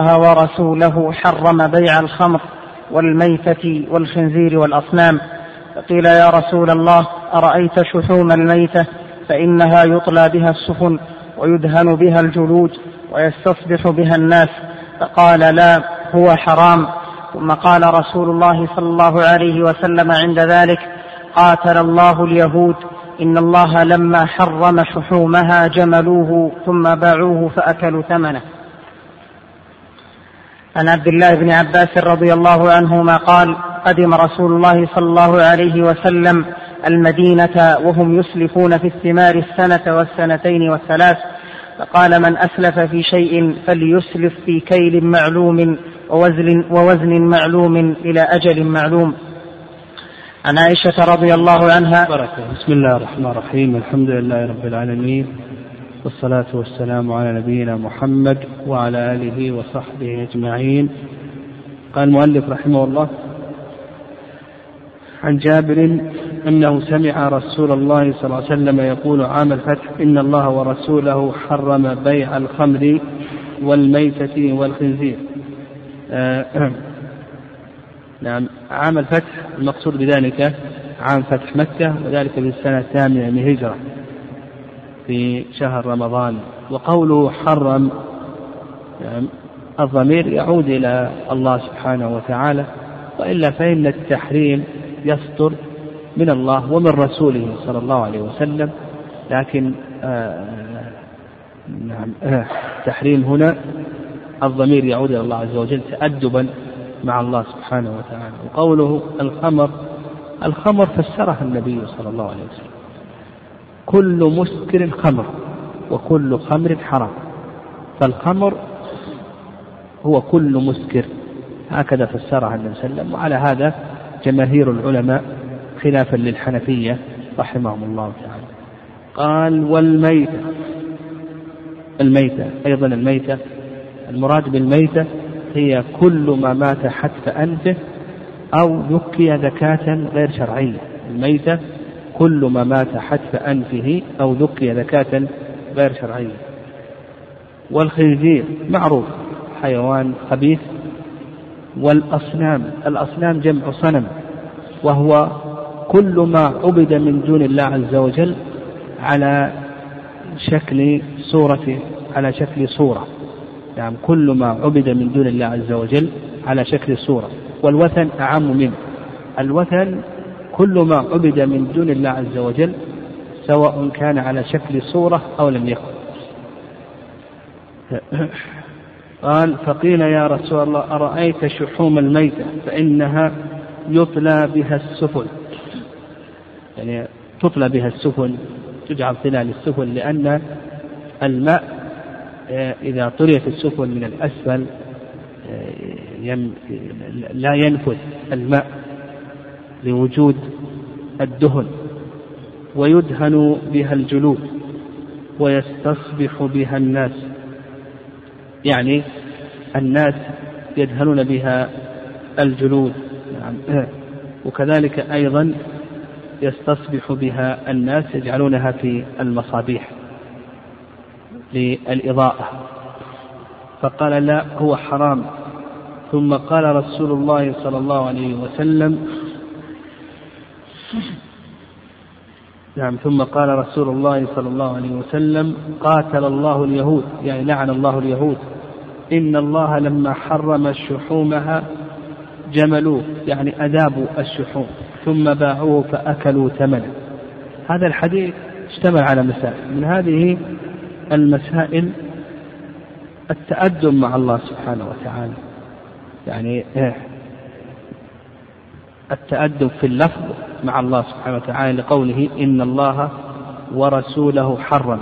ورسوله حرم بيع الخمر والميتة والخنزير والأصنام. فقيل يا رسول الله أرأيت شحوم الميتة؟ فإنها يطلى بها السفن ويدهن بها الجلود ويستصبح بها الناس. فقال لا هو حرام. ثم قال رسول الله صلى الله عليه وسلم عند ذلك قاتل الله اليهود. إن الله لما حرم شحومها جملوه ثم باعوه فأكلوا ثمنه. عن عبد الله بن عباس رضي الله عنهما قال قدم رسول الله صلى الله عليه وسلم المدينة وهم يسلفون في الثمار السنة والسنتين والثلاث فقال من أسلف في شيء فليسلف في كيل معلوم ووزن, ووزن معلوم إلى أجل معلوم عن عائشة رضي الله عنها. بسم الله الرحمن الرحيم الحمد لله رب العالمين والصلاة والسلام على نبينا محمد وعلى آله وصحبه أجمعين. قال المؤلف رحمه الله عن جابر أنه سمع رسول الله صلى الله عليه وسلم يقول عام الفتح إن الله ورسوله حرم بيع الخمر والميتة والخنزير. آه نعم عام الفتح المقصود بذلك عام فتح مكة وذلك في السنة الثامنة من الهجرة. في شهر رمضان. وقوله حرم نعم الضمير يعود إلى الله سبحانه وتعالى. وإلا فإن التحريم يصدر من الله ومن رسوله صلى الله عليه وسلم. لكن آه نعم آه تحريم هنا الضمير يعود إلى الله عز وجل تأدبا مع الله سبحانه وتعالى. وقوله الخمر الخمر فسرها النبي صلى الله عليه وسلم. كل مسكر خمر وكل خمر حرام. فالخمر هو كل مسكر. هكذا فسرها النبي صلى الله عليه وسلم. وعلى هذا جماهير العلماء خلافا للحنفية رحمهم الله تعالى. قال والميتة. الميتة أيضا الميتة. المراد بالميتة هي كل ما مات حتف أنفه أو ذكي ذكاة غير شرعية. الميتة كل ما مات حتف أنفه أو ذكي ذكاة غير شرعية. والخنزير معروف حيوان خبيث. والأصنام الأصنام جمع صنم وهو كل ما عبد من دون الله عز وجل على شكل صورة على شكل صورة. يعني كل ما عبد من دون الله عز وجل على شكل صورة. والوثن أعم منه. الوثن كل ما عبد من دون الله عز وجل سواء كان على شكل صورة أو لم يكن. قال فقيل يا رسول الله أرأيت شحوم الميتة فإنها يطلى بها السفن؟ يعني تطلى بها السفن تجعل طلال السفن لأن الماء إذا طريت السفن من الأسفل لا ينفذ الماء. لوجود الدهن ويدهن بها الجلود ويستصبح بها الناس. يعني الناس يدهنون بها الجلود. نعم. وكذلك أيضا يستصبح بها الناس يجعلونها في المصابيح للإضاءة. فقال لا هو حرام. ثم قال رسول الله صلى الله عليه وسلم نعم ثم قال رسول الله صلى الله عليه وسلم قاتل الله اليهود يعني لعن الله اليهود. إن الله لما حرم شحومها جملوه يعني أذابوا الشحوم ثم باعوه فأكلوا ثمنه. هذا الحديث اشتمل على مسائل من هذه المسائل التأدب مع الله سبحانه وتعالى. يعني إيه التأدب في اللفظ مع الله سبحانه وتعالى لقوله إن الله ورسوله حرم.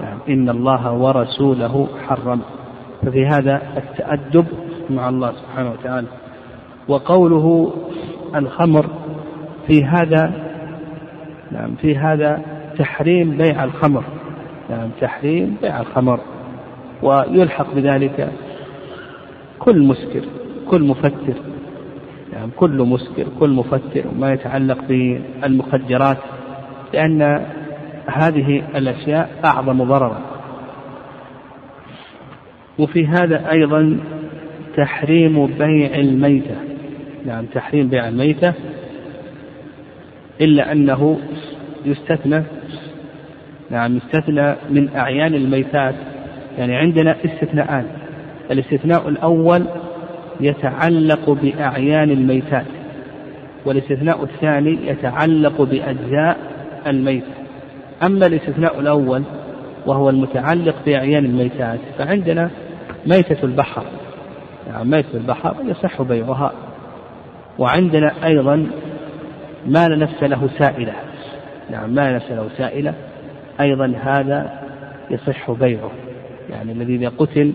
يعني إن الله ورسوله حرم. ففي هذا التأدب مع الله سبحانه وتعالى. وقوله الخمر في هذا نعم في هذا تحريم بيع الخمر. نعم تحريم بيع الخمر. ويلحق بذلك كل مسكر كل مفتر يعني كل مسكر كل مفتر وما يتعلق بالمخدرات لأن هذه الأشياء أعظم ضررا. وفي هذا أيضا تحريم بيع الميتة. نعم تحريم بيع الميتة إلا أنه يستثنى نعم يستثنى من أعيان الميتات. يعني عندنا استثناءان. الاستثناء الأول يتعلق بأعيان الميتات والاستثناء الثاني يتعلق بأجزاء الميتة أما الاستثناء الأول وهو المتعلق بأعيان الميتات فعندنا ميتة البحر. يعني ميتة البحر يصح بيعها. وعندنا أيضا ما لا نفس له سائلة. نعم ما لا نفس له سائلة. أيضا هذا يصح بيعه. يعني الذي إذا قتل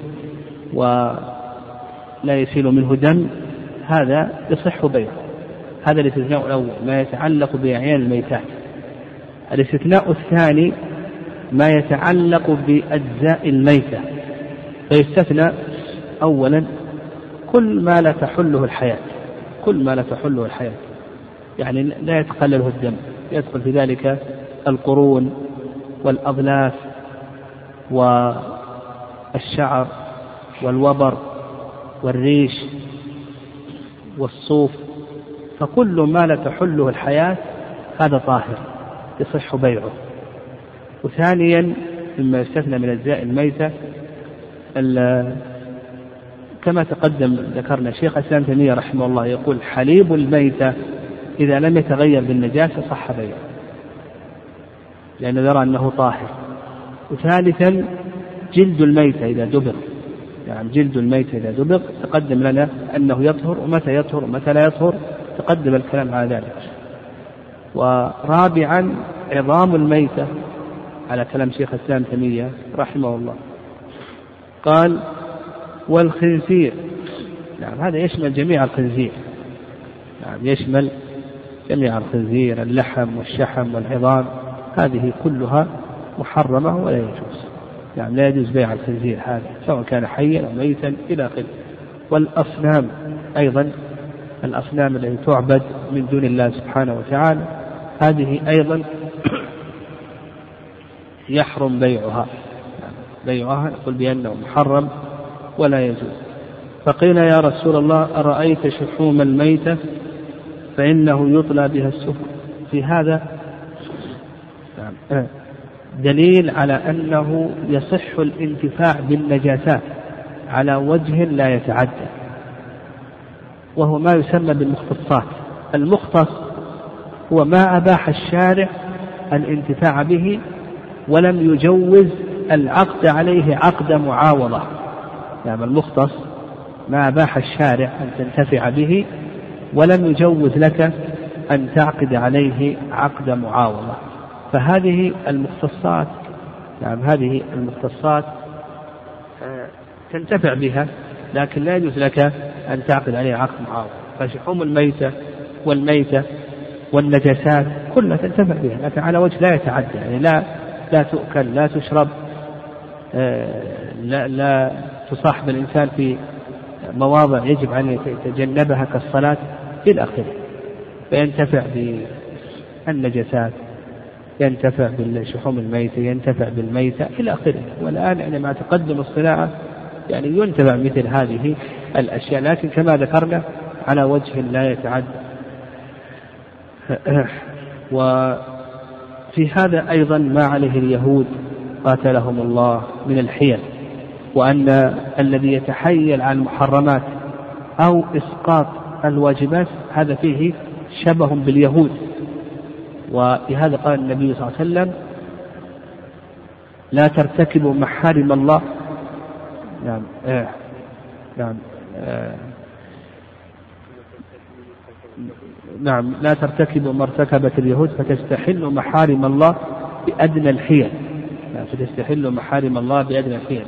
ولا يسيل منه دم هذا يصح بيعه هذا الاستثناء الأول ما يتعلق بأعيان الميتات. الاستثناء الثاني ما يتعلق بأجزاء الميتة. فيستثنى أولا كل ما لا تحله الحياة كل ما لا تحله الحياة. يعني لا يتخلله الدم يدخل في ذلك القرون والأضلاف والشعر والوبر والريش والصوف فكل ما لا تحله الحياة هذا طاهر يصح بيعه. وثانيا مما يستثنى من أجزاء الميتة كما تقدم ذكرنا شيخ الإسلام تيمية رحمه الله يقول حليب الميتة إذا لم يتغير بالنجاسة صح بيعه لأنه يرى أنه طاهر. وثالثا جلد الميتة إذا دبغ يعني جلد الميتة إذا دبغ تقدم لنا أنه يطهر ومتى يطهر ومتى لا يطهر تقدم الكلام على ذلك. ورابعا عظام الميتة على كلام شيخ الإسلام تيمية رحمه الله. قال والخنزير. نعم هذا يشمل جميع الخنزير. نعم يشمل جميع الخنزير اللحم والشحم والعظام هذه كلها محرمة ولا يجوز. يعني لا يجوز بيع الخنزير هذا سواء كان حيا أو ميتا إلى آخره. والأصنام أيضا الأصنام التي تعبد من دون الله سبحانه وتعالى هذه أيضا يحرم بيعها. بيعها يقول بأنه محرم ولا يجوز. فقيل يا رسول الله أرأيت شحوم الميتة؟ فإنه يطلى بها السفن. في هذا دليل على أنه يصح الانتفاع بالنجاسات على وجه لا يتعدى وهو ما يسمى بالمختصات. المختص هو ما أباح الشارع الانتفاع به ولم يجوز العقد عليه عقد معاوضة. يعني المختص ما أباح الشارع أن تنتفع به ولم يجوز لك أن تعقد عليه عقد معاوضة. فهذه المختصات نعم هذه المختصات آه، تنتفع بها لكن لا يجوز لك أن تعقد عليها عقد معاوضة فشحوم الميتة والميتة والنجاسات كلها تنتفع بها لكن على وجه لا يتعدى يعني لا لا تؤكل لا تشرب آه، لا لا تصاحب الإنسان في مواضع يجب أن يتجنبها كالصلاة إلى آخره. فينتفع بالنجاسات. ينتفع بالشحوم الميتة ينتفع بالميتة إلى آخره. والآن يعني تقدم الصناعة يعني ينتفع مثل هذه الأشياء. لكن كما ذكرنا على وجه لا يتعدى وفي هذا أيضا ما عليه اليهود قاتلهم الله من الحيل وأن الذي يتحيل عن المحرمات أو إسقاط الواجبات هذا فيه شبه باليهود. ولهذا قال النبي صلى الله عليه وسلم لا ترتكبوا محارم الله. نعم آه نعم آه نعم لا ترتكبوا ما ارتكبت اليهود فتستحلوا محارم الله بأدنى الحيل. نعم فتستحلوا محارم الله بأدنى الحيل.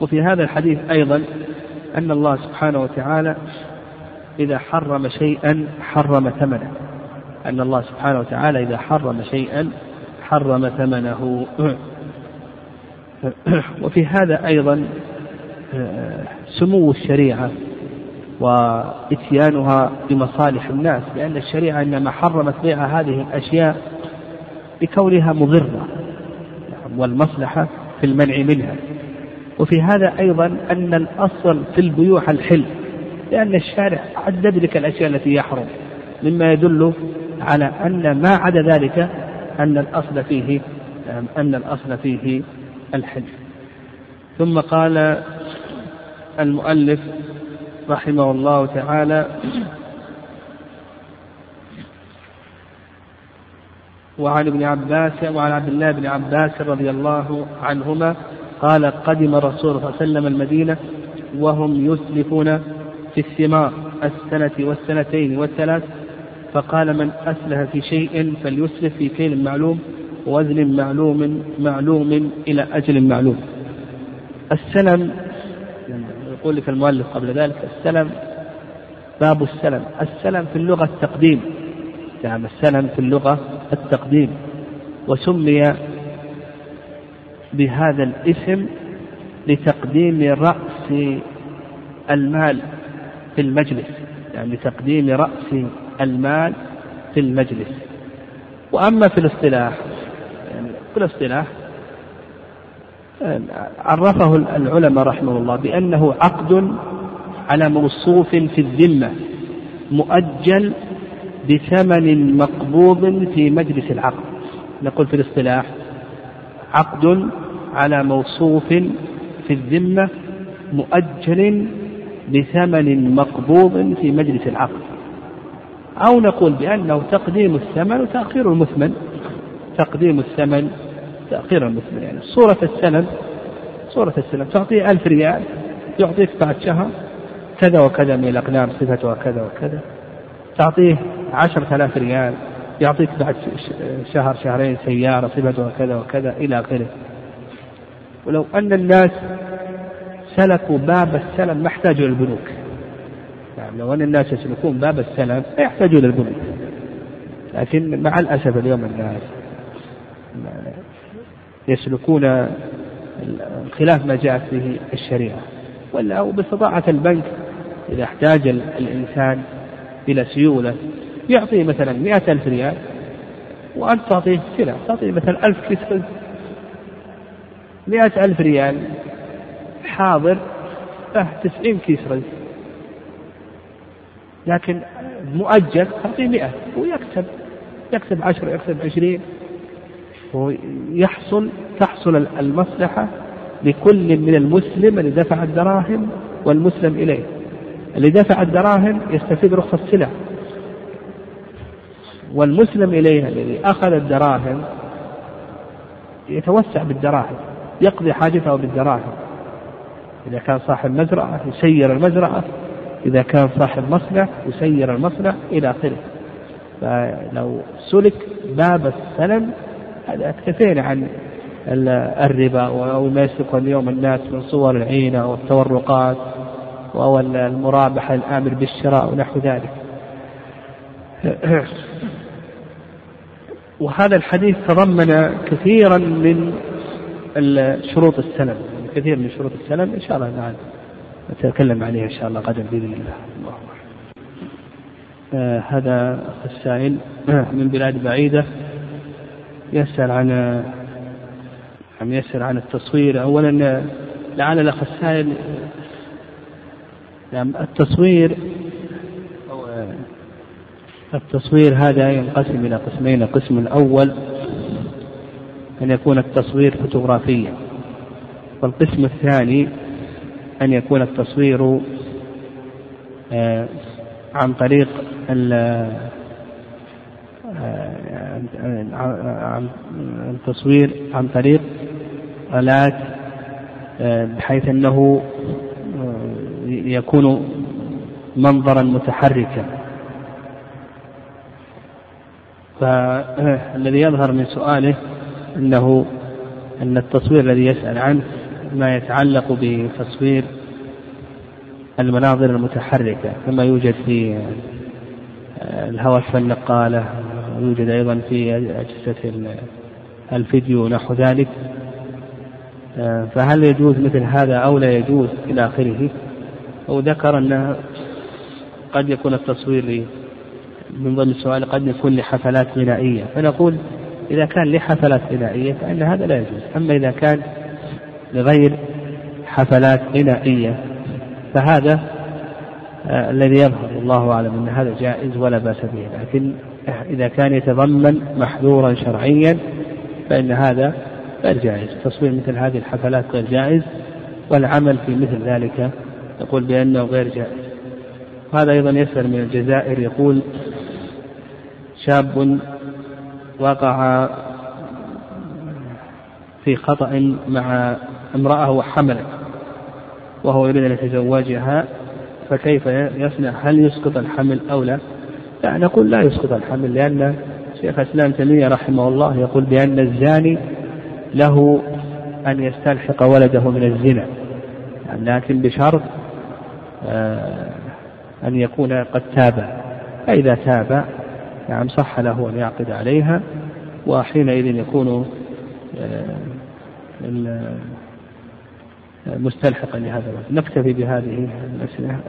وفي هذا الحديث أيضا أن الله سبحانه وتعالى إذا حرم شيئا حرم ثمنه. أن الله سبحانه وتعالى إذا حرم شيئا حرم ثمنه. وفي هذا أيضا سمو الشريعة وإتيانها بمصالح الناس لأن الشريعة إنما حرمت بيع هذه الأشياء بكونها مضرة والمصلحة في المنع منها. وفي هذا أيضا أن الأصل في البيوع الحل لأن الشارع عدد لك الأشياء التي يحرم مما يدل على أن ما عدا ذلك أن الأصل فيه أن الأصل فيه الحل ثم قال المؤلف رحمه الله تعالى وعن ابن عباس وعن عبد الله بن عباس رضي الله عنهما قال قدم الرسول صلى الله عليه وسلم المدينة وهم يسلفون في الثمار السنة والسنتين والثلاث فقال من أسلف في شيء فليسلف في كيل معلوم وزن معلوم معلوم إلى أجل معلوم. السلم يقول لك المؤلف قبل ذلك السلم باب السلم. السلم في اللغة التقديم. نعم السلم في اللغة التقديم. وسمي بهذا الاسم لتقديم رأس المال في المجلس. يعني لتقديم رأس المال في المجلس. وأما في الاصطلاح يعني في الاصطلاح عرفه العلماء رحمه الله بأنه عقد على موصوف في الذمة مؤجل بثمن مقبوض في مجلس العقد. نقول في الاصطلاح عقد على موصوف في الذمة مؤجل بثمن مقبوض في مجلس العقد. أو نقول بأنه تقديم الثمن وتأخير المثمن. تقديم الثمن تأخير المثمن يعني صورة السلم صورة السلم تعطيه ألف ريال يعطيك بعد شهر كذا وكذا من الأقلام صفتها كذا وكذا. تعطيه عشرة آلاف ريال يعطيك بعد شهر شهرين سيارة صفتها كذا وكذا إلى آخره. ولو أن الناس سلكوا باب السلم ما احتاجوا للبنوك يعني لو أن الناس يسلكون باب السلم لا يحتاجون للبنوك لكن مع الأسف اليوم الناس يسلكون خلاف ما جاءت به الشريعة. ولا باستطاعة البنك إذا احتاج الإنسان إلى سيولة يعطيه مثلا مئة ألف ريال وأنت تعطيه سلع تعطيه مثلا ألف كيس مئة ألف ريال حاضر له تسعين كيس رز لكن مؤجل تعطيه مئة ويكسب يكسب عشرة يكسب عشرين. ويحصل تحصل المصلحة لكل من المسلم اللي دفع الدراهم والمسلم إليه. اللي دفع الدراهم يستفيد رخص السلع والمسلم إليه الذي أخذ الدراهم يتوسع بالدراهم يقضي حاجته بالدراهم. إذا كان صاحب مزرعة يسير المزرعة إذا كان صاحب مصنع يسير المصنع إلى آخره. فلو سلك باب السلم هذا اكتفينا عن الربا أو ما يسلكه اليوم الناس من صور العينة والتورقات أو المرابحة الآمر بالشراء ونحو ذلك. وهذا الحديث تضمن كثيرا من شروط السلم كثير من شروط السلم إن شاء الله تعالى نتكلم عليها إن شاء الله غدا بإذن الله. آه هذا السائل من بلاد بعيدة يسأل عن عم يسأل عن التصوير. أولا لعل الأخ السائل نعم التصوير التصوير هذا ينقسم إلى قسمين. القسم الأول أن يكون التصوير فوتوغرافيا والقسم الثاني أن يكون التصوير آه، عن طريق التصوير عن طريق آلات آه، بحيث أنه آه، يكون منظرا متحركا. فالذي يظهر من سؤاله أنه أن التصوير الذي يسأل عنه ما يتعلق بتصوير المناظر المتحركة كما يوجد في الهواتف النقالة ويوجد أيضا في أجهزة الفيديو ونحو ذلك. فهل يجوز مثل هذا أو لا يجوز إلى آخره؟ وذكر أن قد يكون التصوير من ضمن السؤال قد يكون لحفلات غنائية فنقول إذا كان لحفلات غنائية فإن هذا لا يجوز. أما إذا كان لغير حفلات غنائية فهذا آه، الذي يظهر الله أعلم أن هذا جائز ولا بأس به. لكن إذا كان يتضمن محذورا شرعيا فإن هذا غير جائز. تصوير مثل هذه الحفلات غير جائز والعمل في مثل ذلك يقول بأنه غير جائز. هذا أيضا يسأل من الجزائر يقول شاب وقع في خطأ مع امرأة وحملت وهو يريد أن يتزوجها فكيف يصنع؟ هل يسقط الحمل أو لا؟ لا نقول لا يسقط الحمل لأن شيخ الإسلام تيمية رحمه الله يقول بأن الزاني له أن يستلحق ولده من الزنا لكن بشرط آه، أن يكون قد تاب. فإذا تاب نعم صح له أن يعقد عليها وحينئذ يكون آه، مستلحقا لهذا نكتفي بهذه الأسئلة.